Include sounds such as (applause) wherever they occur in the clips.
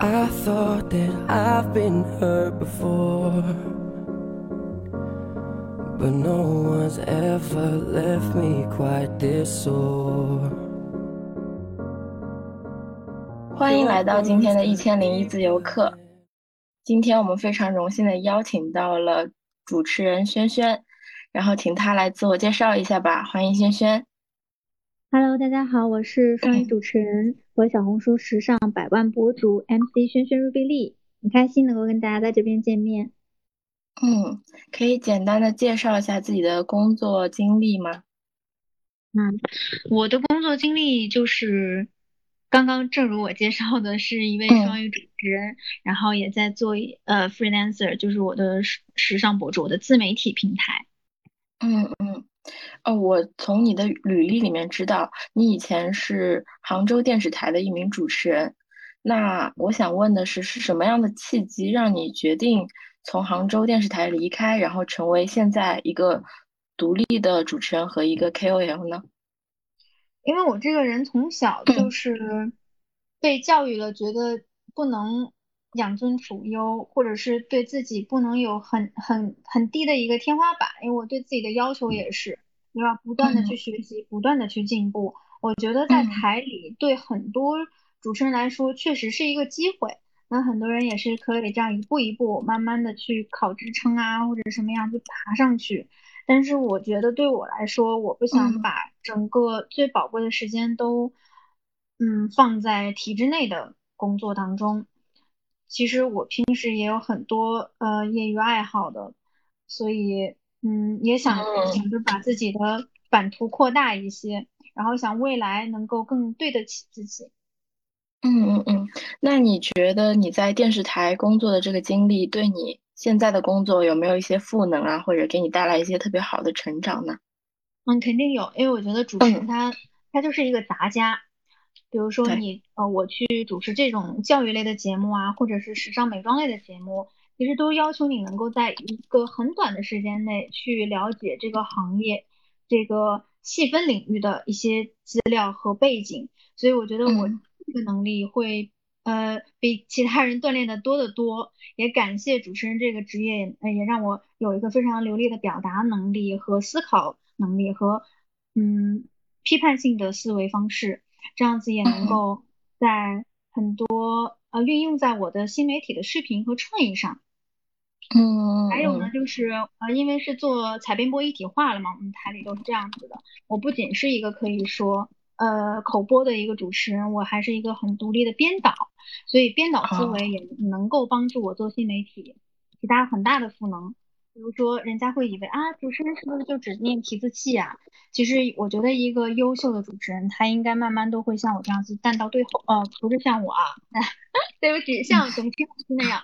I thought that I've been hurt before. But no one's ever left me quite this sore. 欢迎来到今天的一千零一自由课。今天我们非常荣幸的邀请到了主持人轩轩，然后请他来自我介绍一下吧。欢迎轩轩。Hello，大家好，我是双语主持人和小红书时尚百万博主 MC 轩轩 Ruby Lee，很开心能够跟大家在这边见面。嗯，可以简单的介绍一下自己的工作经历吗？嗯，我的工作经历就是刚刚正如我介绍的，是一位嗯双语主持人，然后也在做呃 freelancer，就是我的时时尚博主，我的自媒体平台。嗯嗯，哦，我从你的履历里面知道你以前是杭州电视台的一名主持人。那我想问的是，是什么样的契机让你决定从杭州电视台离开，然后成为现在一个独立的主持人和一个 KOL 呢？因为我这个人从小就是被教育了，觉得不能养尊处优，或者是对自己不能有很很很低的一个天花板。因为我对自己的要求也是，我要不断的去学习，不断的去进步。我觉得在嗯台里对很多主持人来说，确实是一个机会。那很多人也是可以这样一步一步慢慢的去考职称啊，或者什么样就爬上去。但是我觉得对我来说，我不想嗯把整个最宝贵的时间都，嗯，放在体制内的工作当中。其实我平时也有很多呃业余爱好的，所以嗯，也想嗯想着把自己的版图扩大一些，然后想未来能够更对得起自己。嗯嗯嗯，那你觉得你在电视台工作的这个经历，对你现在的工作有没有一些赋能啊，或者给你带来一些特别好的成长呢？嗯，肯定有，因为我觉得主持人嗯他、他就是一个杂家。比如说你呃，我去主持这种教育类的节目啊，或者是时尚美妆类的节目，其实都要求你能够在一个很短的时间内去了解这个行业这个细分领域的一些资料和背景。所以我觉得我嗯这个能力会呃比其他人锻炼的多得多。也感谢主持人这个职业，呃，也让我有一个非常流利的表达能力和思考能力和嗯批判性的思维方式，这样子也能嗯够在很多呃运用在我的新媒体的视频和创意上。嗯还有呢，嗯就是呃，因为是做采编播一体化了嘛，我们台里都是这样子的。我不仅是一个可以说呃口播的一个主持人，我还是一个很独立的编导，所以编导思哦维也能够帮助我做新媒体，起到很大的赋能。比如说，人家会以为啊，主持人是不是就只念提字器啊？其实我觉得一个优秀的主持人，他应该慢慢都会像我这样子淡到最后，呃，不是像我啊，(laughs) 对不起，像董卿老师那样，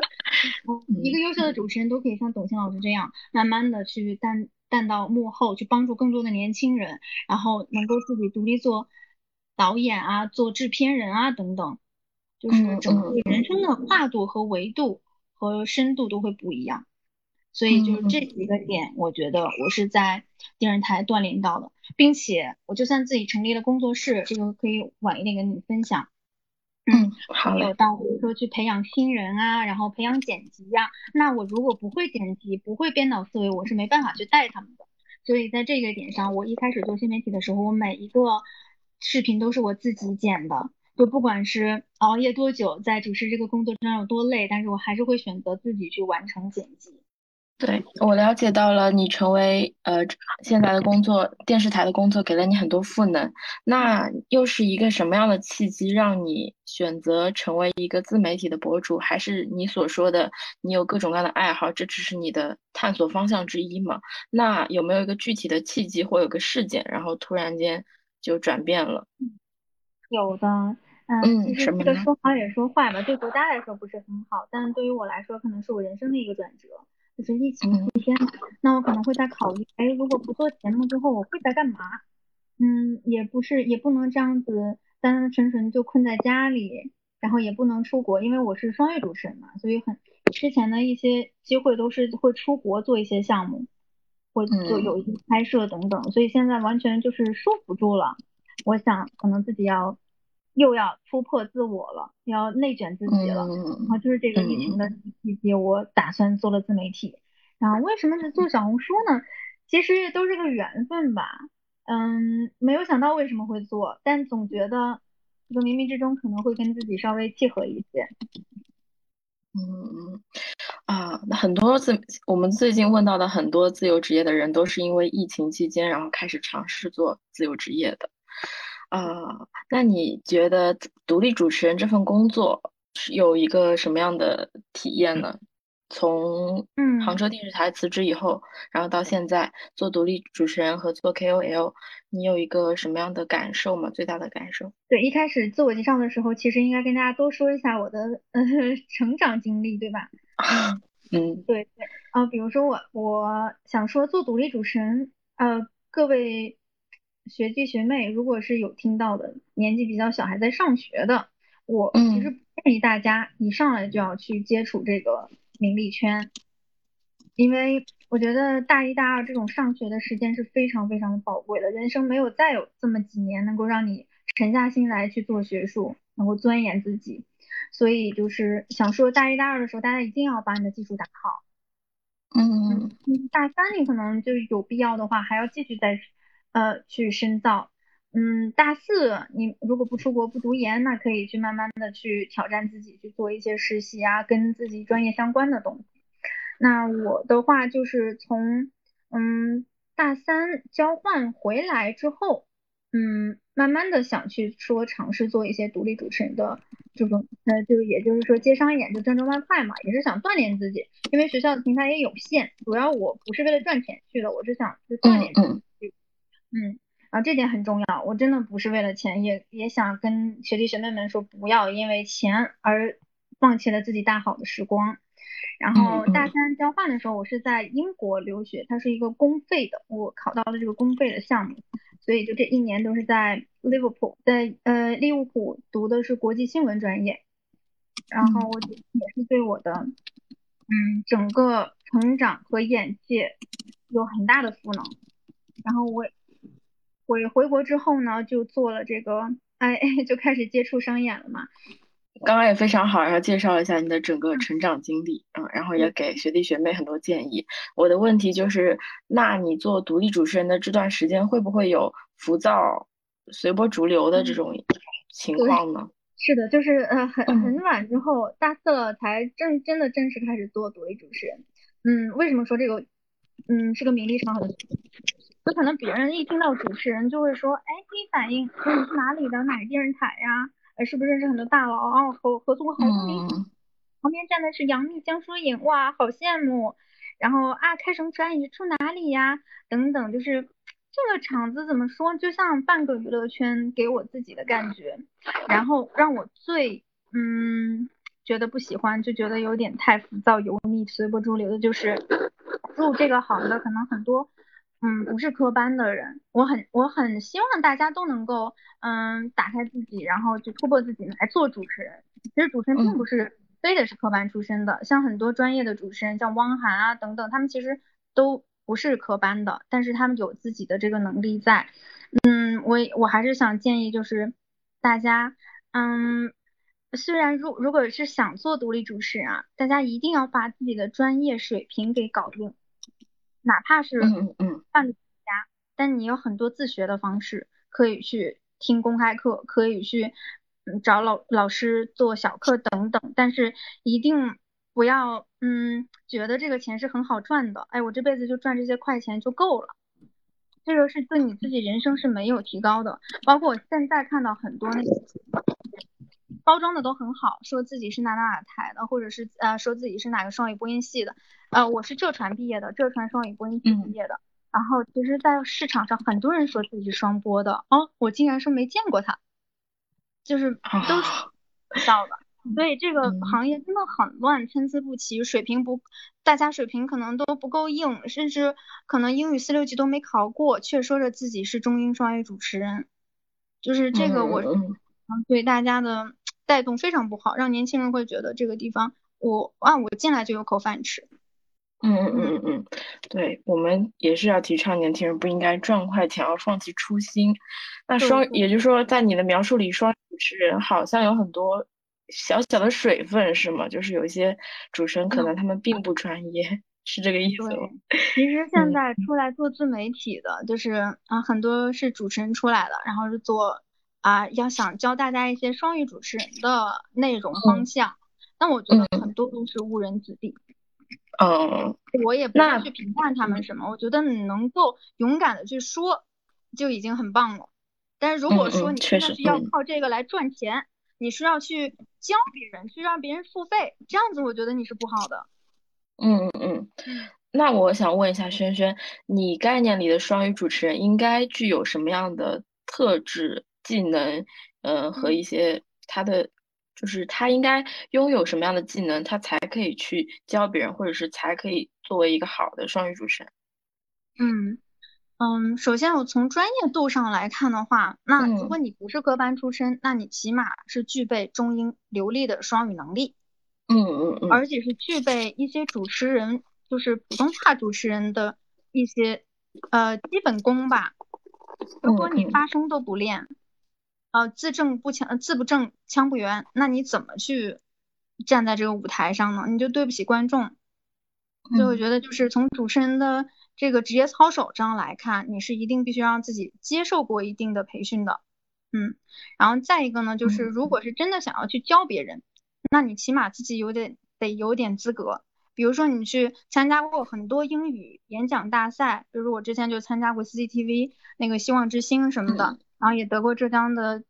嗯，一个优秀的主持人都可以像董卿老师这样，慢慢的去淡淡到幕后，去帮助更多的年轻人，然后能够自己独立做导演啊，做制片人啊等等，就是整个人生的跨度和维度和深度都会不一样。所以就是这几个点，我觉得我是在电视台锻炼到的，并且我就算自己成立了工作室，这个可以晚一点跟你分享。嗯，还有到比如说去培养新人啊，然后培养剪辑呀、那我如果不会剪辑，不会编导思维，我是没办法去带他们的。所以在这个点上，我一开始做新媒体的时候，我每一个视频都是我自己剪的，就不管是熬夜多久，在主持这个工作上有多累，但是我还是会选择自己去完成剪辑。对，我了解到了，你成为呃现在的工作，电视台的工作给了你很多赋能。那又是一个什么样的契机让你选择成为一个自媒体的博主？还是你所说的你有各种各样的爱好，这只是你的探索方向之一嘛？那有没有一个具体的契机或有个事件，然后突然间就转变了？有的，嗯嗯，其实什么呢这个说好也说坏吧，对国家来说不是很好，但对于我来说，可能是我人生的一个转折。就是疫情嗯期间，那我可能会在考虑，哎，如果不做节目之后，我会在干嘛？嗯，也不是，也不能这样子单单纯纯就困在家里，然后也不能出国，因为我是双语主持人嘛，所以很之前的一些机会都是会出国做一些项目，会做嗯有一些拍摄等等，所以现在完全就是束缚住了。我想可能自己要又要突破自我了，要内卷自己了。然后就是这个疫情的契机，我打算做了自媒体。然后为什么是做小红书呢？其实都是个缘分吧。嗯，没有想到为什么会做，但总觉得这个冥冥之中可能会跟自己稍微契合一些。嗯啊，很多自我们最近问到的很多自由职业的人，都是因为疫情期间，然后开始尝试做自由职业的。啊，那你觉得独立主持人这份工作是有一个什么样的体验呢？从杭州电视台辞职以后，然后到现在做独立主持人和做 KOL，你有一个什么样的感受吗？最大的感受？对，一开始自我介绍的时候，其实应该跟大家多说一下我的呃成长经历，对吧？(laughs) 嗯，对对，啊，比如说我我想说做独立主持人，呃，各位。学弟学妹，如果是有听到的，年纪比较小还在上学的，我其实不建议大家一上来就要去接触这个名利圈，因为我觉得大一、大二这种上学的时间是非常非常的宝贵的，人生没有再有这么几年能够让你沉下心来去做学术，能够钻研自己，所以就是想说大一、大二的时候，大家一定要把你的基础打好。嗯，大三你可能就有必要的话，还要继续再。呃，去深造，嗯，大四你如果不出国不读研，那可以去慢慢的去挑战自己，去做一些实习啊，跟自己专业相关的东西。那我的话就是从嗯大三交换回来之后，嗯，慢慢的想去说尝试做一些独立主持人的这种，呃，就也就是说接商演就赚挣外快嘛，也是想锻炼自己，因为学校的平台也有限，主要我不是为了赚钱去的，我是想去锻炼自己。嗯，啊，这点很重要。我真的不是为了钱，也也想跟学弟学妹们说，不要因为钱而放弃了自己大好的时光。然后大三交换的时候，我是在英国留学，它是一个公费的，我考到了这个公费的项目，所以就这一年都是在利物浦，在呃利物浦读的是国际新闻专业。然后我也是对我的嗯整个成长和眼界有很大的赋能。然后我。回回国之后呢，就做了这个，哎，(laughs) 就开始接触商演了嘛。刚刚也非常好，然后介绍一下你的整个成长经历，嗯，然后也给学弟学妹很多建议。我的问题就是，那你做独立主持人的这段时间，会不会有浮躁、随波逐流的这种情况呢？(laughs) 是的，就是呃，很很晚之后，大四了才正真的正式开始做独立主持人。嗯，为什么说这个，嗯，是个名利场的？有可能别人一听到主持人就会说，哎，第一反应，说你是哪里的，哪个电视台呀？哎，是不是认识很多大佬哦？合合作过好多电影。旁边站的是杨幂、江疏影，哇，好羡慕。然后啊，开什么车？你是住哪里呀？等等，就是这个场子怎么说，就像半个娱乐圈给我自己的感觉。然后让我最嗯觉得不喜欢，就觉得有点太浮躁、油腻、随波逐流的，就是入这个行的可能很多。嗯，不是科班的人，我很我很希望大家都能够嗯打开自己，然后去突破自己来做主持人。其实主持人并不是非得是科班出身的，像很多专业的主持人，像汪涵啊等等，他们其实都不是科班的，但是他们有自己的这个能力在。嗯，我我还是想建议就是大家，嗯，虽然如如果是想做独立主持人啊，大家一定要把自己的专业水平给搞定。哪怕是嗯嗯半个家，但你有很多自学的方式，可以去听公开课，可以去嗯找老老师做小课等等，但是一定不要嗯觉得这个钱是很好赚的，哎，我这辈子就赚这些快钱就够了，这个是对你自己人生是没有提高的。包括我现在看到很多那个包装的都很好，说自己是哪哪哪台的，或者是呃说自己是哪个双语播音系的。呃，我是浙传毕业的，浙传双语播音系毕业的。然后其实，在市场上很多人说自己是双播的，哦，我竟然说没见过他，就是都是到的。所以这个行业真的很乱，参差不齐，水平不，大家水平可能都不够硬，甚至可能英语四六级都没考过，却说着自己是中英双语主持人，就是这个我嗯对大家的带动非常不好，让年轻人会觉得这个地方我啊我进来就有口饭吃。嗯嗯嗯嗯嗯，对，我们也是要提倡年轻人不应该赚快钱，要放弃初心。那双，也就是说，在你的描述里，双主持人好像有很多小小的水分，是吗？就是有一些主持人可能他们并不专业，是这个意思吗？其实 (laughs) 现在出来做自媒体的，就是啊，很多是主持人出来的，然后是做啊，要想教大家一些双语主持人的内容方向，但我觉得很多都是误人子弟。嗯，我也不会去评判他们什么，我觉得你能够勇敢的去说就已经很棒了。但是如果说你真的是要靠这个来赚钱，你是要去教别人，去让别人付费，这样子我觉得你是不好的。嗯嗯嗯。那我想问一下轩轩，你概念里的双语主持人应该具有什么样的特质、技能，呃，和一些他的。就是他应该拥有什么样的技能，他才可以去教别人，或者是才可以作为一个好的双语主持人？嗯嗯，首先我从专业度上来看的话，那如果你不是科班出身，那你起码是具备中英流利的双语能力。嗯嗯嗯，而且是具备一些主持人，就是普通话主持人的一些呃基本功吧。如果你发声都不练。呃，字正不腔，字不正腔不圆，那你怎么去站在这个舞台上呢？你就对不起观众。所以我觉得，就是从主持人的这个职业操守上来看，你是一定必须让自己接受过一定的培训的。嗯，然后再一个呢，就是如果是真的想要去教别人，那你起码自己有点得有点资格。比如说你去参加过很多英语演讲大赛，比如我之前就参加过 CCTV 那个希望之星什么的。然后也得过浙江的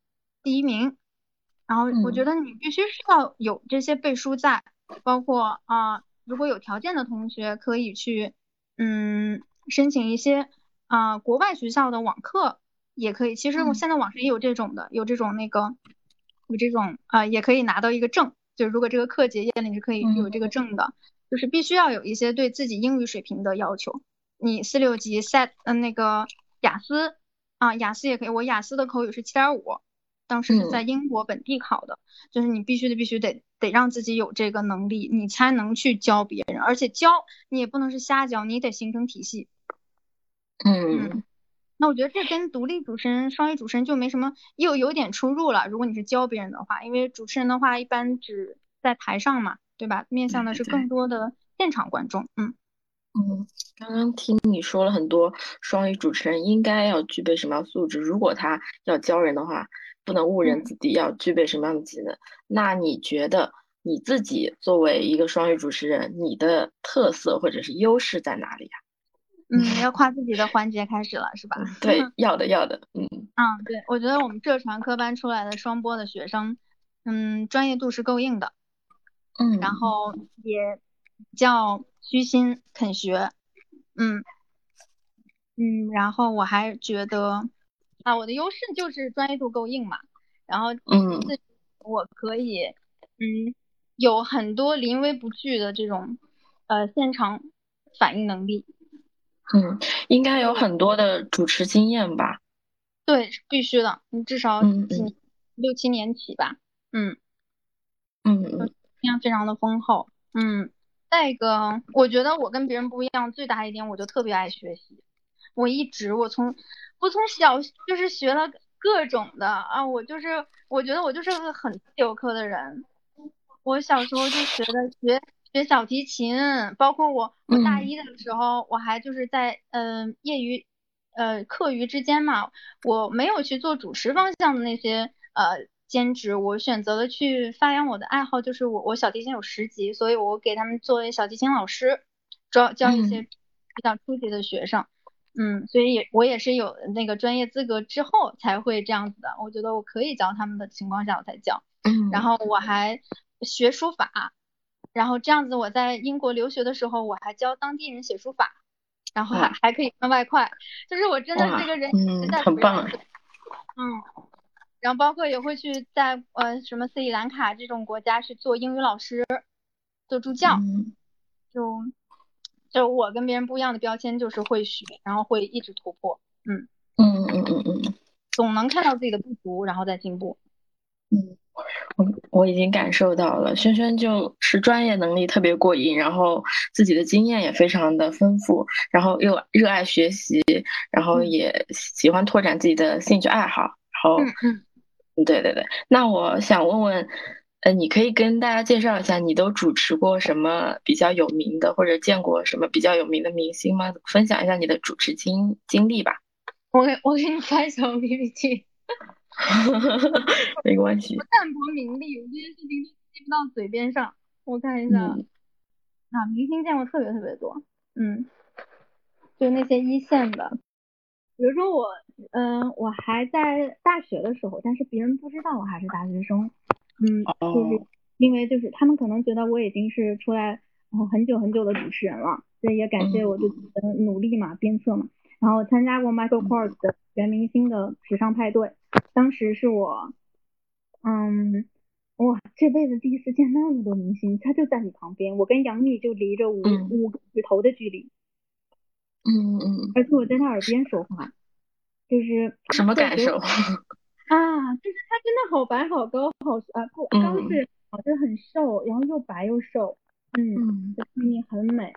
第一名，然后我觉得你必须是要有这些背书在，包括啊，如果有条件的同学可以去，嗯，申请一些啊国外学校的网课也可以。其实我现在网上也有这种的，有这种那个有这种啊，也可以拿到一个证，就如果这个课结业了，你是可以有这个证的。就是必须要有一些对自己英语水平的要求，你四六级 set 嗯那个雅思。啊，雅思也可以。我雅思的口语是七点五，当时是在英国本地考的。就是你必须得必须得得让自己有这个能力，你才能去教别人。而且教你也不能是瞎教，你得形成体系。嗯，那我觉得这跟独立主持人、双语主持人就没什么，又有点出入了。如果你是教别人的话，因为主持人的话一般只在台上嘛，对吧？面向的是更多的现场观众。嗯。嗯，刚刚听你说了很多双语主持人应该要具备什么样素质，如果他要教人的话，不能误人子弟，要具备什么样的技能？那你觉得你自己作为一个双语主持人，你的特色或者是优势在哪里呀？嗯，要夸自己的环节开始了是吧？对，(laughs) 要的要的，嗯嗯，对，我觉得我们浙传科班出来的双播的学生，嗯，专业度是够硬的，嗯，然后也比较。虚心肯学，嗯嗯，然后我还觉得啊，我的优势就是专业度够硬嘛，然后嗯，我可以嗯有很多临危不惧的这种呃现场反应能力，嗯，应该有很多的主持经验吧？对，必须的，你至少几六七年起吧，嗯非常的丰厚，嗯。再一个，我觉得我跟别人不一样，最大一点我就特别爱学习。我一直，我从我从小就是学了各种的啊，我就是我觉得我就是个很自由课的人。我小时候就学的学学小提琴，包括我我大一的时候，我还就是在嗯业余呃课余之间嘛，我没有去做主持方向的那些呃。兼职，我选择了去发扬我的爱好，就是我我小提琴有十级，所以我给他们作为小提琴老师，教教一些比较初级的学生，嗯，所以也我也是有那个专业资格之后才会这样子的，我觉得我可以教他们的情况下我才教，然后我还学书法，然后这样子我在英国留学的时候我还教当地人写书法，然后还还可以赚外快，就是我真的这个人实在很棒，嗯。然后包括也会去在呃什么斯里兰卡这种国家去做英语老师，做助教，就就我跟别人不一样的标签就是会学，然后会一直突破，嗯。嗯嗯嗯嗯，总能看到自己的不足，然后再进步。嗯，我我已经感受到了，轩轩就是专业能力特别过硬，然后自己的经验也非常的丰富，然后又热爱学习，然后也喜欢拓展自己的兴趣爱好，然后，对对对，那我想问问，呃，你可以跟大家介绍一下，你都主持过什么比较有名的，或者见过什么比较有名的明星吗？分享一下你的主持经经历吧。(laughs) 我给我给你发一小 PPT。(laughs) 没关系。淡泊名利，我这件事情都记不到嘴边上。我看一下，啊，明星见过特别特别多，嗯，就那些一线的，比如说我，嗯，我还在大学的时候，但是别人不知道我还是大学生，嗯，就是因为就是他们可能觉得我已经是出来然后很久很久的主持人了，所以也感谢我自己的努力嘛，鞭策嘛。然后参加过 Michael Kors 的全明星的时尚派对，当时是我，嗯，哇，这辈子第一次见那么多明星，他就在你旁边，我跟杨幂就离着五五个指头的距离，嗯嗯，而且我在他耳边说话，就是什么感受？(laughs) 啊，就是他真的好白好高好啊不高是好是很瘦，然后又白又瘦，嗯，这画面很美，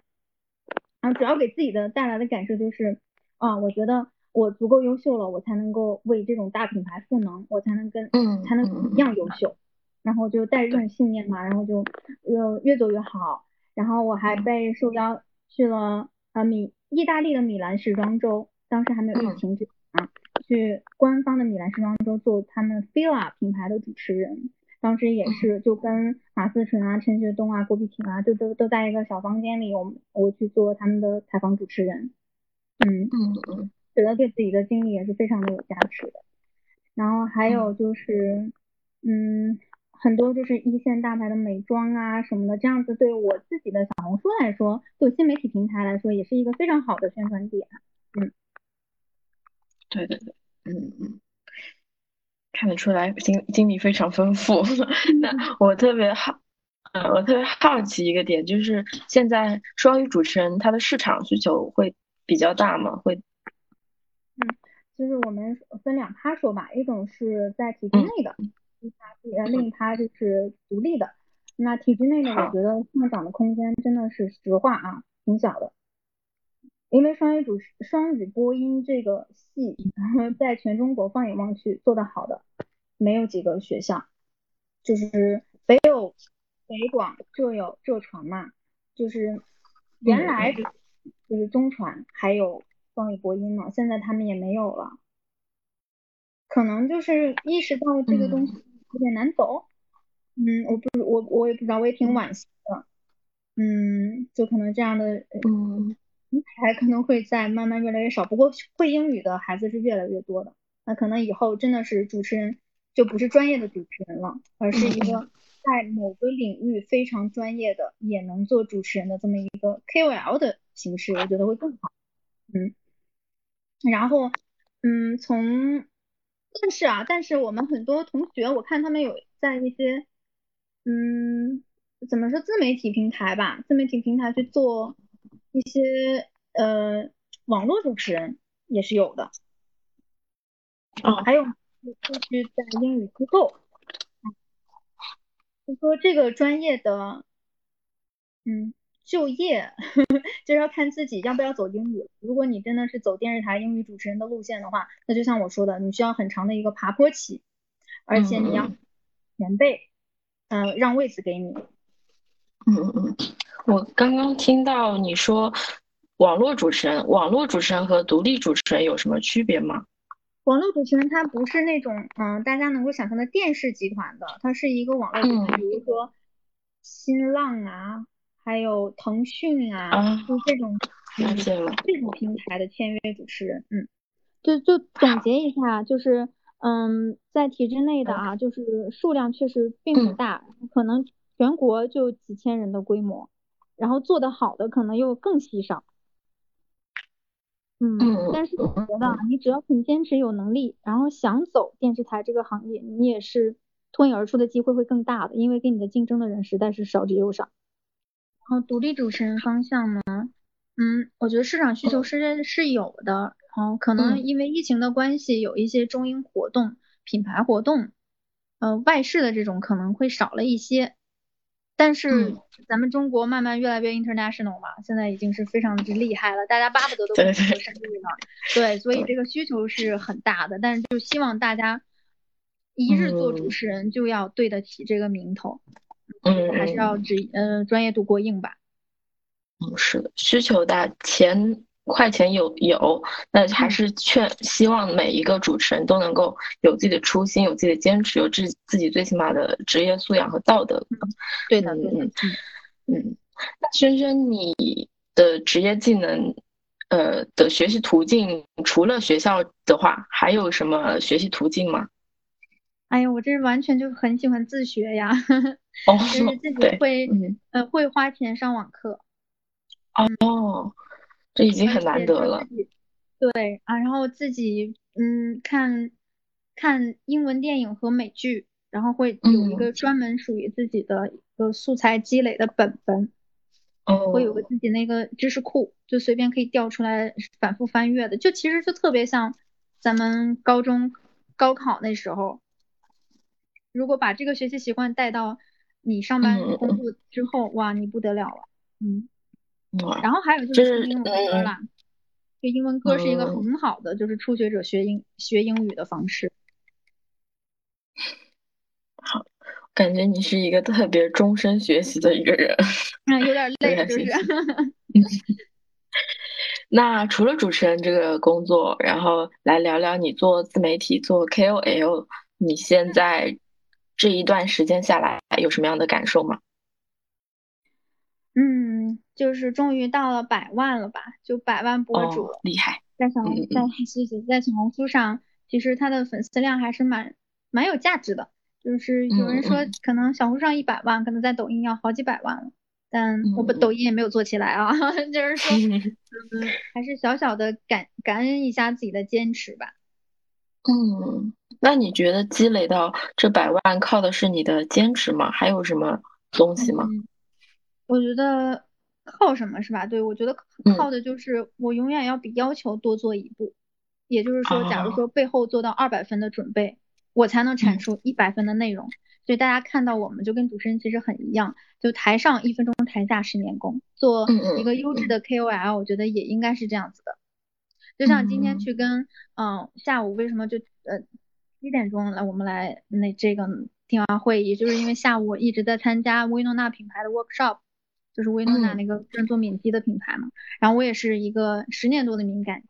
然后主要给自己的带来的感受就是。啊，我觉得我足够优秀了，我才能够为这种大品牌赋能，我才能跟才能一样优秀，然后就带着这种信念嘛，然后就越越走越好。然后我还被受邀去了啊米意大利的米兰时装周，当时还没有疫情之前，去官方的米兰时装周做他们 fila 品牌的主持人。当时也是就跟马思纯啊、陈学冬啊、郭碧婷啊，就都都在一个小房间里，我我去做他们的采访主持人。嗯嗯嗯，觉得对自己的经历也是非常的有价值的。然后还有就是，嗯，很多就是一线大牌的美妆啊什么的，这样子对我自己的小红书来说，对新媒体平台来说，也是一个非常好的宣传点。嗯，对对对，嗯嗯，看得出来经经历非常丰富。(laughs) 那我特别好，呃，我特别好奇一个点，就是现在双语主持人他的市场需求会。比较大吗？会，嗯，就是我们分两趴说吧，一种是在体制内的，一趴呃另一趴就是独立的。那体制内的，我觉得上涨的空间真的是实话啊，挺小的。因为双语主持、双语播音这个系，在全中国放眼望去做得好的，没有几个学校，就是北有北广，浙有浙传嘛，就是原来。就是中传还有双语播音呢，现在他们也没有了，可能就是意识到这个东西有点难走，嗯，我不我我也不知道，我也挺惋惜的，嗯，就可能这样的嗯平台可能会在慢慢越来越少，不过会英语的孩子是越来越多的，那可能以后真的是主持人就不是专业的主持人了，而是一个。在某个领域非常专业的，也能做主持人的这么一个 KOL 的形式，我觉得会更好。嗯，然后，嗯，从，但是啊，但是我们很多同学，我看他们有在一些，嗯，怎么说自媒体平台吧，自媒体平台去做一些呃网络主持人也是有的。哦，还有就是在英语机构。就说这个专业的，嗯，就业 (laughs) 就是要看自己要不要走英语。如果你真的是走电视台英语主持人的路线的话，那就像我说的，你需要很长的一个爬坡期，而且你要前辈，嗯，让位子给你。嗯嗯嗯，我刚刚听到你说网络主持人，网络主持人和独立主持人有什么区别吗？网络主持人他不是那种嗯大家能够想象的电视集团的，他是一个网络主持人，比如说新浪啊，还有腾讯啊，就这种这种平台的签约主持人，嗯，就就总结一下，就是嗯在体制内的啊，就是数量确实并不大，可能全国就几千人的规模，然后做得好的可能又更稀少。嗯，但是我觉得你只要肯坚持、有能力，然后想走电视台这个行业，你也是脱颖而出的机会会更大的，因为跟你的竞争的人实在是少之又少。然后独立主持人方向呢，嗯，我觉得市场需求是是有的，然后可能因为疫情的关系，有一些中英活动、品牌活动，呃外事的这种可能会少了一些。但是咱们中国慢慢越来越 international 嘛，现在已经是非常之厉害了，大家巴不得都做生意了。对，所以这个需求是很大的，但是就希望大家一日做主持人就要对得起这个名头，嗯，还是要职呃专业度过硬吧。嗯，是的，需求大，钱快钱有有，那还是劝希望每一个主持人都能够有自己的初心，有自己的坚持，有自自己最起码的职业素养和道德。对的，对的，嗯，那轩轩，你的职业技能，呃的学习途径，除了学校的话，还有什么学习途径吗？哎呀，我这完全就很喜欢自学呀，哦，就是自己会，呃，会花钱上网课。哦，这已经很难得了。对啊，然后自己嗯看看英文电影和美剧，然后会有一个专门属于自己的一个素材积累的本本，哦，会有个自己那个知识库，就随便可以调出来反复翻阅的，就其实就特别像咱们高中高考那时候，如果把这个学习习惯带到你上班工作之后，哇，你不得了了，嗯。然后还有就是英文歌啦，就英文歌是一个很好的，就是初学者学英学英语的方式。好，感觉你是一个特别终身学习的一个人。嗯，有点累，是不是？(laughs) 那除了主持人这个工作，然后来聊聊你做自媒体、做 KOL，你现在这一段时间下来有什么样的感受吗？嗯，就是终于到了百万了吧？就百万博主，厉害！在小红在谢谢在小红书上，其实他的粉丝量还是蛮蛮有价值的。就是有人说，可能小红书上一百万，可能在抖音要好几百万了。但我不抖音也没有做起来啊，(laughs) 就是说，(laughs) 嗯，还是小小的感感恩一下自己的坚持吧。嗯，那你觉得积累到这百万靠的是你的坚持吗？还有什么东西吗？我觉得靠什么是吧？对我觉得靠的就是我永远要比要求多做一步，也就是说，假如说背后做到二百分的准备，我才能产出一百分的内容。所以大家看到我们就跟主持人其实很一样，就台上一分钟，台下十年功。做一个优质的 KOL，我觉得也应该是这样子的。就像今天去跟嗯下午为什么就呃七点钟来我们来那这个电话会议，就是因为下午我一直在参加薇诺娜品牌的 workshop。就是薇诺娜那个专做敏肌的品牌嘛，然后我也是一个十年多的敏感，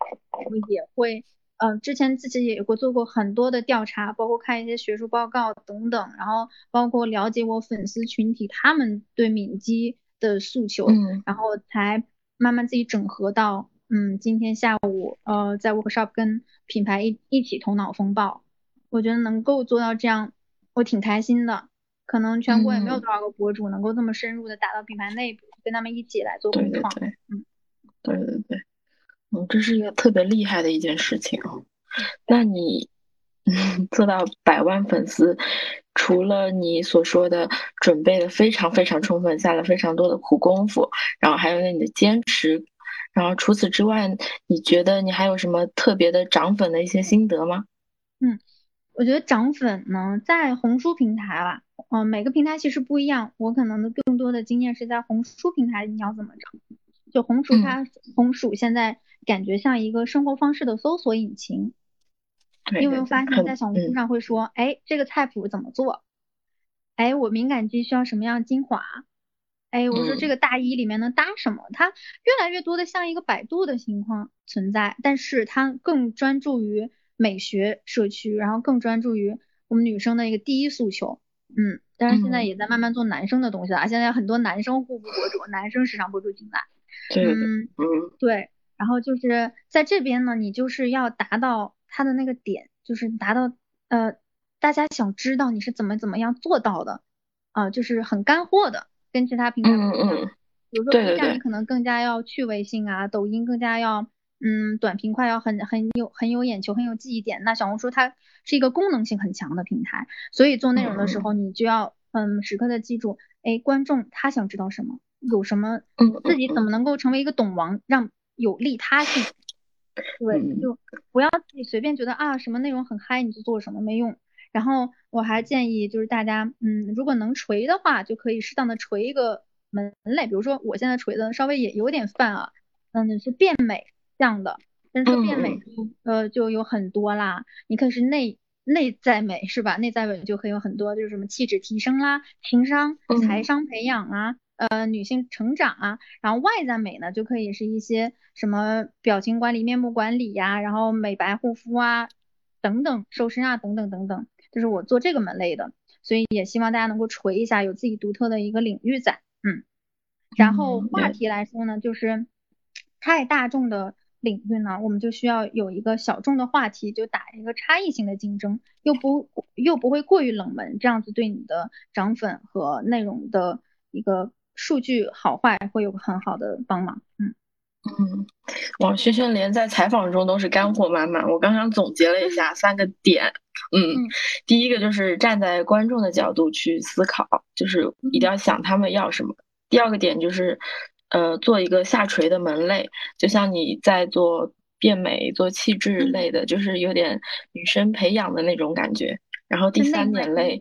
我也会，呃，之前自己也有过做过很多的调查，包括看一些学术报告等等，然后包括了解我粉丝群体他们对敏肌的诉求，然后才慢慢自己整合到，嗯，今天下午，呃，在 workshop 跟品牌一一起头脑风暴，我觉得能够做到这样，我挺开心的。可能全国也没有多少个博主能够这么深入的打到品牌内部，跟他们一起来做共创。嗯，对对对，嗯，这是一个特别厉害的一件事情啊。那你 (laughs) 做到百万粉丝，除了你所说的准备的非常非常充分，下了非常多的苦功夫，然后还有你的坚持，然后除此之外，你觉得你还有什么特别的涨粉的一些心得吗？嗯。我觉得涨粉呢，在红书平台吧，嗯，每个平台其实不一样。我可能的更多的经验是在红书平台，你要怎么涨？就红薯它，红薯现在感觉像一个生活方式的搜索引擎。你有没有发现，在小红书上会说，哎，这个菜谱怎么做？哎，我敏感肌需要什么样精华？哎，我说这个大衣里面能搭什么？它越来越多的像一个百度的情况存在，但是它更专注于。美学社区，然后更专注于我们女生的一个第一诉求，嗯，当然现在也在慢慢做男生的东西了，现在很多男生护肤博主、男生时尚博主进来，嗯嗯，对，然后就是在这边呢，你就是要达到他的那个点，就是达到呃，大家想知道你是怎么怎么样做到的，啊，就是很干货的，跟其他平台不一样，比如说 B 站你可能更加要趣味性啊，抖音更加要。嗯，短平快要很很有很有眼球，很有记忆点。那小红书它是一个功能性很强的平台，所以做内容的时候，你就要嗯时刻的记住，哎，观众他想知道什么，有什么，自己怎么能够成为一个懂王，让有利他性。对，就不要自己随便觉得啊什么内容很嗨你就做什么没用，然后我还建议就是大家，嗯，如果能锤的话，就可以适当的锤一个门类，比如说我现在锤的稍微也有点泛啊，嗯，是变美这样的，但是说变美，呃，就有很多啦，你可以是内内在美是吧？内在美就可以有很多，就是什么气质提升啦、情商、财商培养啊。呃，女性成长啊，然后外在美呢，就可以是一些什么表情管理、面部管理呀，然后美白护肤啊，等等，瘦身啊，等等等等，就是我做这个门类的，所以也希望大家能够锤一下，有自己独特的一个领域在，嗯。然后话题来说呢，就是太大众的领域呢，我们就需要有一个小众的话题，就打一个差异性的竞争，又不又不会过于冷门，这样子对你的涨粉和内容的一个。数据好坏会有很好的帮忙，嗯嗯，哇，轩轩连在采访中都是干货满满。我刚刚总结了一下三个点，嗯，第一个就是站在观众的角度去思考，就是一定要想他们要什么。第二个点就是，呃，做一个下垂的门类，就像你在做变美、做气质类的，就是有点女生培养的那种感觉。然后第三点类。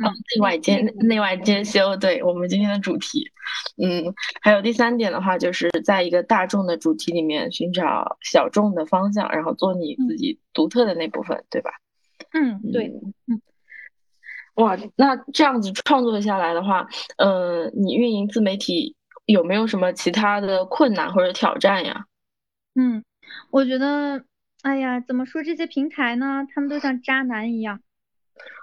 嗯，内外兼内外兼修，对我们今天的主题。嗯，还有第三点的话，就是在一个大众的主题里面寻找小众的方向，然后做你自己独特的那部分，对吧？嗯，对，嗯。哇，那这样子创作下来的话，嗯，你运营自媒体有没有什么其他的困难或者挑战呀？嗯，我觉得，哎呀，怎么说这些平台呢？他们都像渣男一样。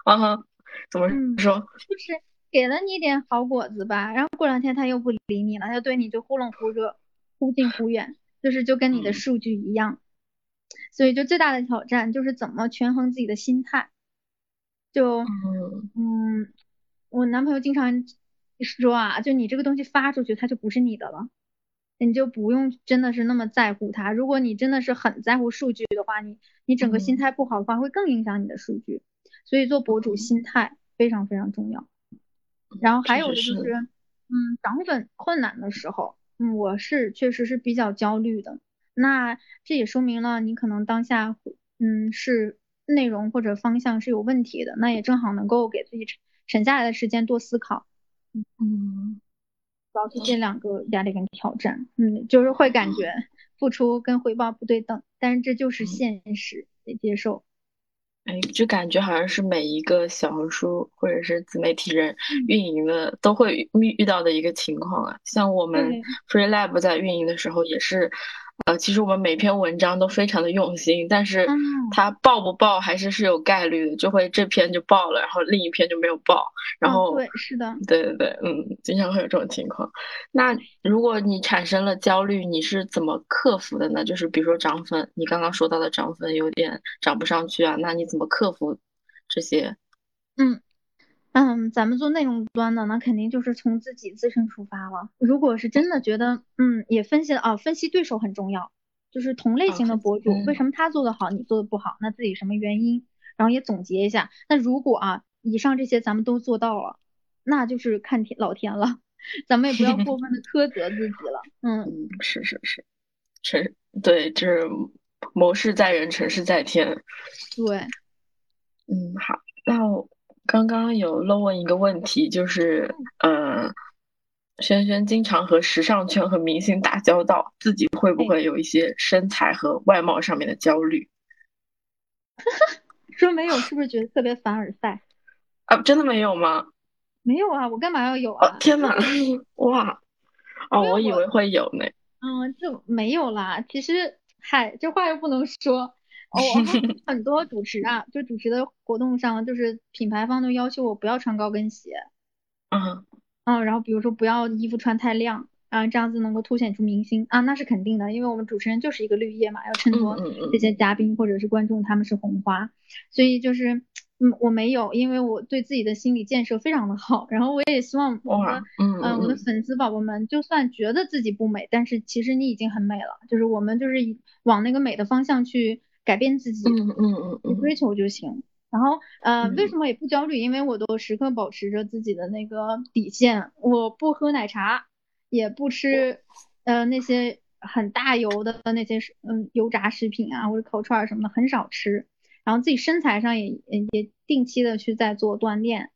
啊哈。怎么说？就是给了你一点好果子吧，然后过两天他又不理你了，他就对你就忽冷忽热，忽近忽远，就是就跟你的数据一样。所以就最大的挑战就是怎么权衡自己的心态。就嗯，我男朋友经常说啊，就你这个东西发出去，它就不是你的了，你就不用真的是那么在乎它。如果你真的是很在乎数据的话，你你整个心态不好的话，会更影响你的数据。所以做博主心态非常非常重要，然后还有的就是，嗯，涨粉困难的时候，嗯，我是确实是比较焦虑的。那这也说明了你可能当下，嗯，是内容或者方向是有问题的。那也正好能够给自己沉沉下来的时间多思考。嗯，主要是这两个压力跟挑战，嗯，就是会感觉付出跟回报不对等，但是这就是现实，得接受。哎，就感觉好像是每一个小红书或者是自媒体人运营的都会遇遇到的一个情况啊。像我们 Free Lab 在运营的时候也是。呃，其实我们每篇文章都非常的用心，但是它爆不爆还是是有概率的，就会这篇就爆了，然后另一篇就没有爆，然后对，是的，对对对，嗯，经常会有这种情况。那如果你产生了焦虑，你是怎么克服的呢？就是比如说涨粉，你刚刚说到的涨粉有点涨不上去啊，那你怎么克服这些？嗯。嗯，咱们做内容端的，那肯定就是从自己自身出发了。如果是真的觉得，嗯，也分析了啊，分析对手很重要，就是同类型的博主为什么他做的好，你做的不好，那自己什么原因？然后也总结一下。那如果啊，以上这些咱们都做到了，那就是看天老天了，(laughs) 咱们也不要过分的 (laughs) 苛责自己了。嗯，是是是，成对，就是谋事在人，成事在天。对，嗯，好，那我。刚刚有漏问一个问题，就是，嗯，轩轩经常和时尚圈和明星打交道，自己会不会有一些身材和外貌上面的焦虑？(laughs) 说没有，是不是觉得特别凡尔赛？啊，真的没有吗？没有啊，我干嘛要有啊？天哪，(laughs) 哇，哦，我以为会有呢。嗯，就没有啦。其实，嗨，这话又不能说。哦，(laughs) 很多主持啊，就主持的活动上，就是品牌方都要求我不要穿高跟鞋，嗯。嗯，然后比如说不要衣服穿太亮，啊，这样子能够凸显出明星啊，那是肯定的，因为我们主持人就是一个绿叶嘛，要衬托这些嘉宾或者是观众他们是红花，所以就是嗯我没有，因为我对自己的心理建设非常的好，然后我也希望我的嗯我的粉丝宝宝们，就算觉得自己不美，但是其实你已经很美了，就是我们就是往那个美的方向去。改变自己，嗯嗯嗯，追求就行。然后，呃，为什么也不焦虑？因为我都时刻保持着自己的那个底线。我不喝奶茶，也不吃，呃，那些很大油的那些，嗯，油炸食品啊，或者烤串什么的，很少吃。然后自己身材上也也定期的去在做锻炼，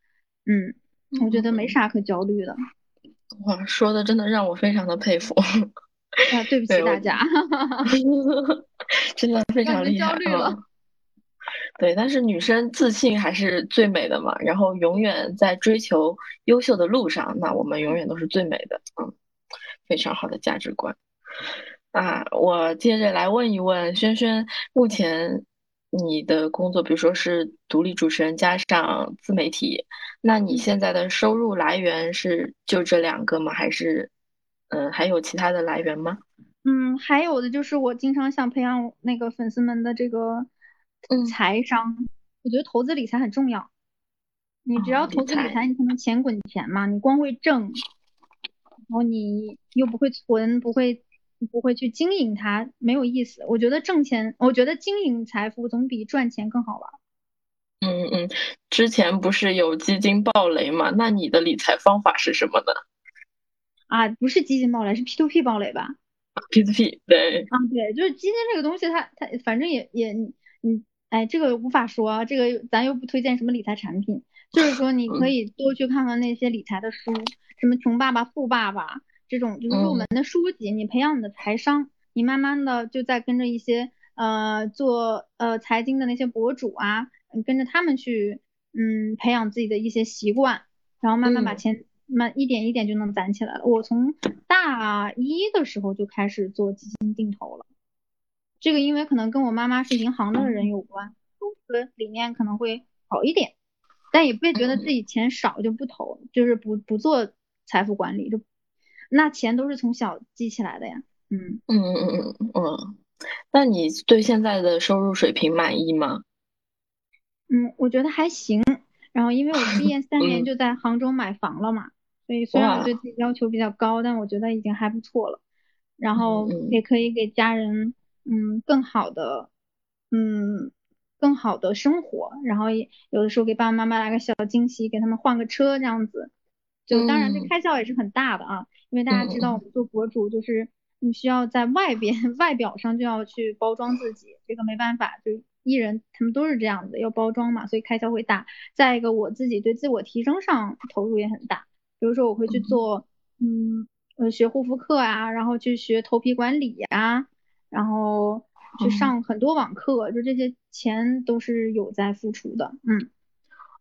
嗯，我觉得没啥可焦虑的。哇，说的真的让我非常的佩服。(laughs) 啊，对不起大家，(laughs) 真的非常厉害了。对，但是女生自信还是最美的嘛，然后永远在追求优秀的路上，那我们永远都是最美的，嗯，非常好的价值观。啊，我接着来问一问轩轩，目前你的工作，比如说是独立主持人加上自媒体，那你现在的收入来源是就这两个吗？还是，嗯，还有其他的来源吗？嗯，还有的就是我经常想培养那个粉丝们的这个财商，我觉得投资理财很重要。你只要投资理财，你才能钱滚钱嘛。你光会挣，然后你又不会存，不会。不会去经营它，没有意思。我觉得挣钱，我觉得经营财富总比赚钱更好玩。嗯嗯，之前不是有基金暴雷嘛？那你的理财方法是什么呢？啊，不是基金暴雷，是 P to P 暴雷吧？P to P 对。啊对，就是基金这个东西，它它反正也也你哎，这个无法说，这个咱又不推荐什么理财产品，就是说你可以多去看看那些理财的书，什么穷爸爸富爸爸。这种就是入门的书籍，你培养你的财商，你慢慢的就在跟着一些呃做呃财经的那些博主啊，跟着他们去嗯培养自己的一些习惯，然后慢慢把钱慢一点一点就能攒起来了。我从大一的时候就开始做基金定投了，这个因为可能跟我妈妈是银行的人有关，综合理念可能会好一点，但也不会觉得自己钱少就不投，就是不不做财富管理就。那钱都是从小积起来的呀，嗯嗯嗯嗯嗯嗯，那你对现在的收入水平满意吗？嗯，我觉得还行。然后因为我毕业三年 (laughs) 就在杭州买房了嘛，所以虽然我对自己要求比较高，但我觉得已经还不错了。然后也可以给家人嗯更好的嗯更好的生活，然后也有的时候给爸爸妈妈来个小惊喜，给他们换个车这样子。就当然这开销也是很大的啊。因为大家知道，我们做博主就是你需要在外边 (laughs) 外表上就要去包装自己，这个没办法，就艺人他们都是这样子，要包装嘛，所以开销会大。再一个，我自己对自我提升上投入也很大，比如说我会去做，嗯，呃，学护肤课啊，然后去学头皮管理呀，然后去上很多网课，就这些钱都是有在付出的，嗯。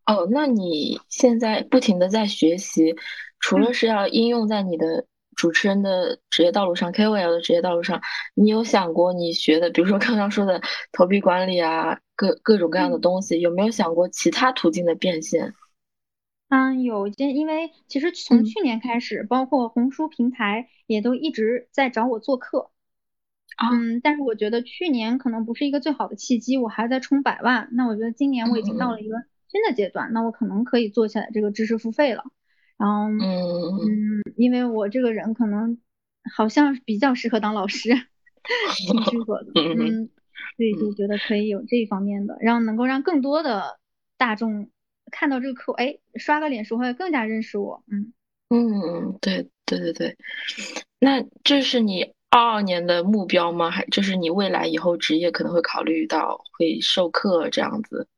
哦，那你现在不停的在学习，除了是要应用在你的主持人的职业道路上，KOL 的职业道路上，你有想过你学的，比如说刚刚说的头皮管理啊，各各种各样的东西，有没有想过其他途径的变现？嗯，有，些因为其实从去年开始，包括红书平台也都一直在找我做课。嗯，但是我觉得去年可能不是一个最好的契机，我还在冲百万，那我觉得今年我已经到了一个。新的阶段，那我可能可以做起来这个知识付费了。然后，嗯嗯，因为我这个人可能好像比较适合当老师，挺适合的。(laughs) 嗯，所以就觉得可以有这一方面的，然后能够让更多的大众看到这个课，哎，刷个脸熟会更加认识我。嗯嗯，对对对对。那这是你二二年的目标吗？还就是你未来以后职业可能会考虑到会授课这样子？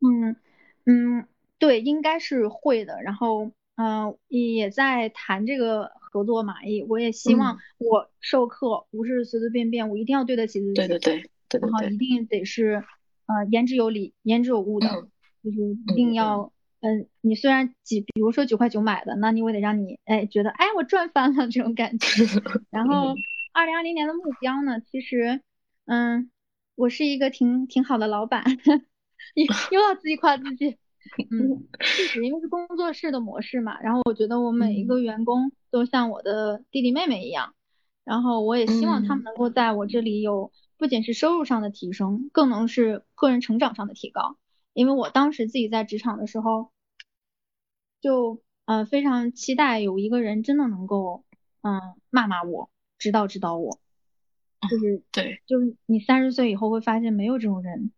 嗯嗯，对，应该是会的。然后，嗯，也在谈这个合作嘛。也我也希望我授课不是随随便便，我一定要对得起自己。对对对对然后一定得是，呃，言之有理，言之有物的，就是一定要，嗯，你虽然几，比如说九块九买的，那你我得让你，哎，觉得，哎，我赚翻了这种感觉。(laughs) 然后，二零二零年的目标呢，其实，嗯，我是一个挺挺好的老板。又要自己夸自己，(laughs) 嗯，确实，因为是工作室的模式嘛。然后我觉得我每一个员工都像我的弟弟妹妹一样，然后我也希望他们能够在我这里有不仅是收入上的提升，更能是个人成长上的提高。因为我当时自己在职场的时候，就呃非常期待有一个人真的能够嗯骂骂我，指导指导我，就是对，就是你三十岁以后会发现没有这种人。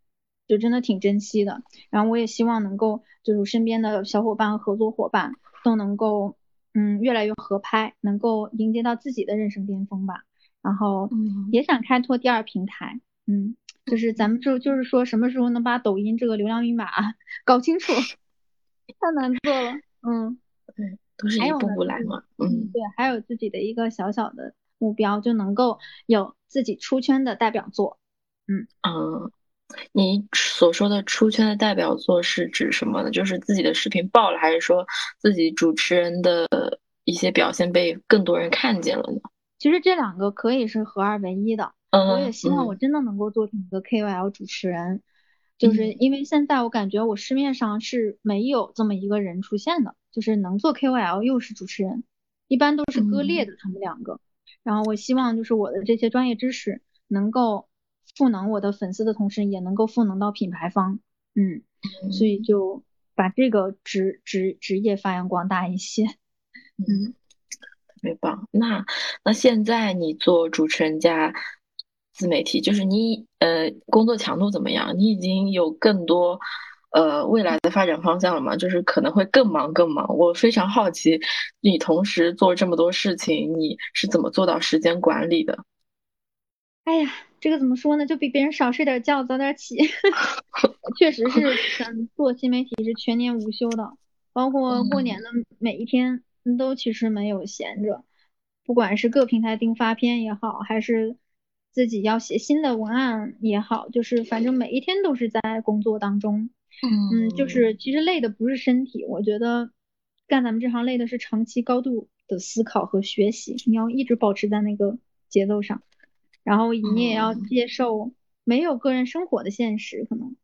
就真的挺珍惜的，然后我也希望能够，就是身边的小伙伴和合作伙伴都能够，嗯，越来越合拍，能够迎接到自己的人生巅峰吧。然后也想开拓第二平台，嗯，就是咱们就就是说什么时候能把抖音这个流量密码 (laughs) 搞清楚，太难做了。嗯，对，都是一步步来嘛。嗯，对，还有自己的一个小小的目标，就能够有自己出圈的代表作。嗯嗯，你所说的出圈的代表作是指什么呢？就是自己的视频爆了，还是说自己主持人的一些表现被更多人看见了呢？其实这两个可以是合二为一的。我也希望我真的能够做成一个 KOL 主持人，就是因为现在我感觉我市面上是没有这么一个人出现的，就是能做 KOL 又是主持人，一般都是割裂的他们两个。然后我希望就是我的这些专业知识能够赋能我的粉丝的同时，也能够赋能到品牌方，嗯，所以就把这个职职职业发扬光大一些，(laughs) 嗯，特别棒。那那现在你做主持人加。自媒体就是你呃工作强度怎么样？你已经有更多呃未来的发展方向了吗？就是可能会更忙更忙。我非常好奇，你同时做这么多事情，你是怎么做到时间管理的？哎呀，这个怎么说呢？就比别人少睡点觉，早点起。(laughs) 确实是，(laughs) 咱做新媒体是全年无休的，包括过年的每一天都其实没有闲着，不管是各平台盯发片也好，还是。自己要写新的文案也好，就是反正每一天都是在工作当中，嗯，就是其实累的不是身体，我觉得干咱们这行累的是长期高度的思考和学习，你要一直保持在那个节奏上，然后你也要接受没有个人生活的现实可能，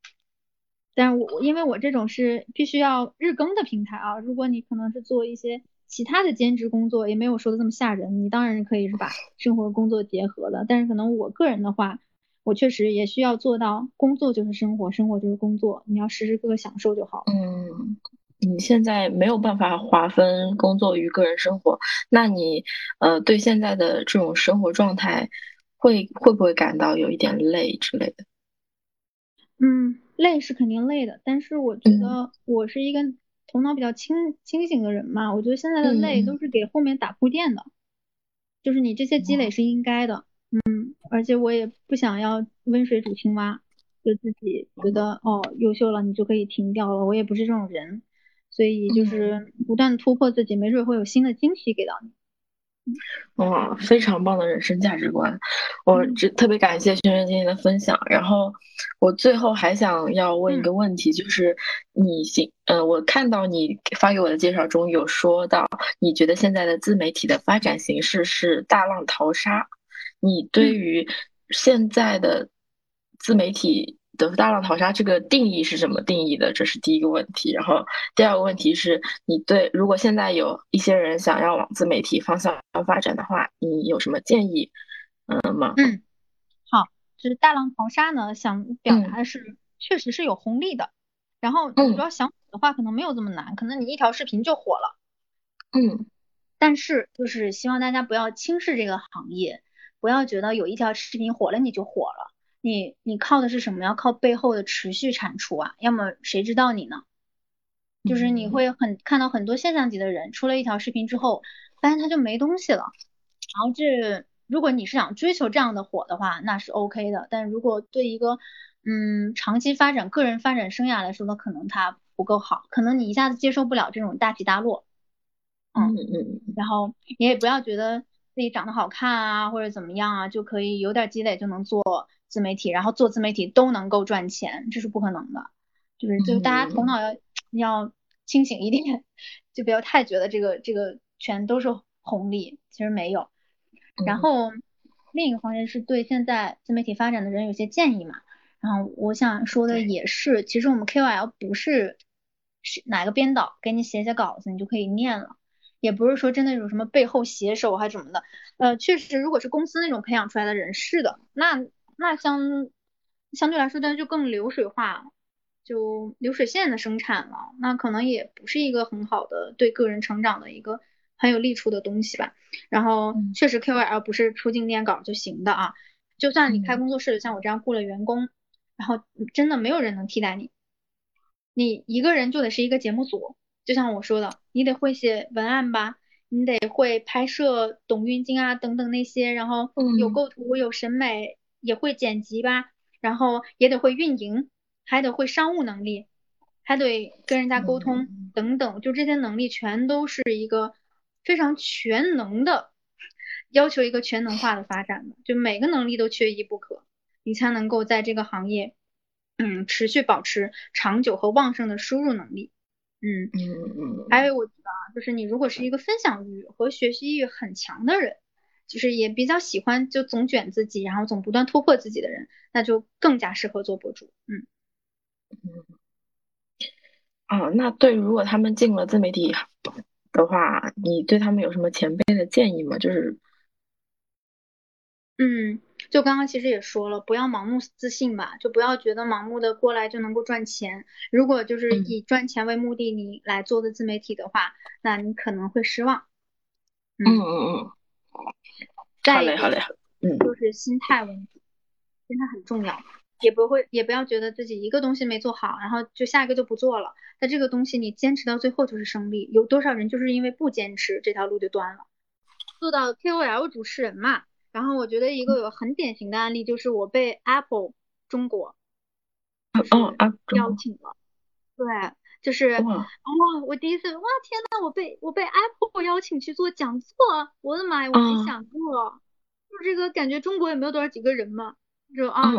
但是我因为我这种是必须要日更的平台啊，如果你可能是做一些。其他的兼职工作也没有说的这么吓人，你当然可以是把 (laughs) 生活工作结合的，但是可能我个人的话，我确实也需要做到工作就是生活，生活就是工作，你要时时刻刻享受就好。嗯，你现在没有办法划分工作与个人生活，那你呃对现在的这种生活状态会会不会感到有一点累之类的？嗯，累是肯定累的，但是我觉得我是一个。头脑比较清清醒的人嘛，我觉得现在的累都是给后面打铺垫的，就是你这些积累是应该的，嗯，而且我也不想要温水煮青蛙，就自己觉得哦。优秀了你就可以停掉了，我也不是这种人，所以就是不断突破自己，没准会有新的惊喜给到你。哇，非常棒的人生价值观，我这特别感谢轩轩今天的分享。然后我最后还想要问一个问题，就是你行，嗯，我看到你发给我的介绍中有说到，你觉得现在的自媒体的发展形式是大浪淘沙，你对于现在的自媒体？的大浪淘沙这个定义是怎么定义的？这是第一个问题。然后第二个问题是你对如果现在有一些人想要往自媒体方向发展的话，你有什么建议？嗯吗？嗯，好，就是大浪淘沙呢，想表达的是确实是有红利的。然后你要想火的话，可能没有这么难，可能你一条视频就火了。嗯，但是就是希望大家不要轻视这个行业，不要觉得有一条视频火了你就火了。你你靠的是什么？要靠背后的持续产出啊，要么谁知道你呢？就是你会很看到很多现象级的人出了一条视频之后，发现他就没东西了。然后这如果你是想追求这样的火的话，那是 OK 的。但如果对一个嗯长期发展个人发展生涯来说呢，可能它不够好，可能你一下子接受不了这种大起大落。嗯嗯。然后你也不要觉得自己长得好看啊或者怎么样啊就可以有点积累就能做。自媒体，然后做自媒体都能够赚钱，这是不可能的。就是就大家头脑要要清醒一点，就不要太觉得这个这个全都是红利，其实没有。然后另一个方面是对现在自媒体发展的人有些建议嘛。然后我想说的也是，其实我们 KOL 不是是哪个编导给你写写稿子你就可以念了，也不是说真的有什么背后写手还是什么的。呃，确实，如果是公司那种培养出来的人是的，那。那相相对来说，它就更流水化，就流水线的生产了。那可能也不是一个很好的对个人成长的一个很有利处的东西吧。然后确实 KOL 不是出镜念稿就行的啊。就算你开工作室，像我这样雇了员工，然后真的没有人能替代你。你一个人就得是一个节目组，就像我说的，你得会写文案吧，你得会拍摄，懂运镜啊等等那些，然后有构图，有审美。也会剪辑吧，然然后也得会运营，还得会商务能力，还得跟人家沟通等等，就这些能力全都是一个非常全能的，要求一个全能化的发展的，就每个能力都缺一不可，你才能够在这个行业，嗯，持续保持长久和旺盛的输入能力。嗯嗯嗯，还有我觉得啊，就是你如果是一个分享欲和学习欲很强的人，就是也比较喜欢就总卷自己，然后总不断突破自己的人，那就更加适合做博主。嗯嗯，啊，那对，如果他们进了自媒体的话，你对他们有什么前辈的建议吗？就是，嗯。就刚刚其实也说了，不要盲目自信吧，就不要觉得盲目的过来就能够赚钱。如果就是以赚钱为目的你来做的自媒体的话，那你可能会失望。嗯嗯嗯。好嘞好嘞。嗯。就是心态问题，心态很重要，也不会也不要觉得自己一个东西没做好，然后就下一个就不做了。那这个东西你坚持到最后就是胜利。有多少人就是因为不坚持这条路就断了？做到 KOL 主持人嘛。然后我觉得一个有很典型的案例就是我被 Apple 中国邀请了，对，就是哇，我第一次哇天呐，我被我被 Apple 邀请去做讲座，我的妈呀，我没想过，就这个感觉中国也没有多少几个人嘛，就啊，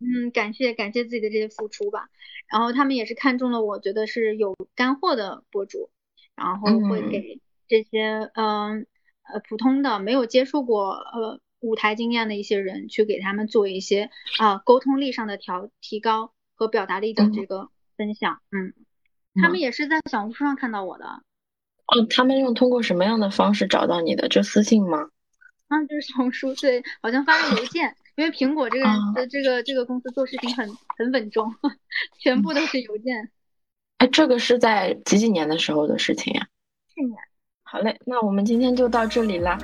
嗯，感谢感谢自己的这些付出吧。然后他们也是看中了我觉得是有干货的博主，然后会给这些嗯。呃，普通的没有接触过呃舞台经验的一些人，去给他们做一些啊沟通力上的调提高和表达力的这个分享，嗯，他们也是在小红书上看到我的。哦，他们用通过什么样的方式找到你的？就私信吗？啊，就是小红书，对，好像发个邮件，(laughs) 因为苹果这个的这个这个公司做事情很很稳重，(laughs) 全部都是邮件。哎，这个是在几几年的时候的事情呀？去年。好嘞，那我们今天就到这里啦。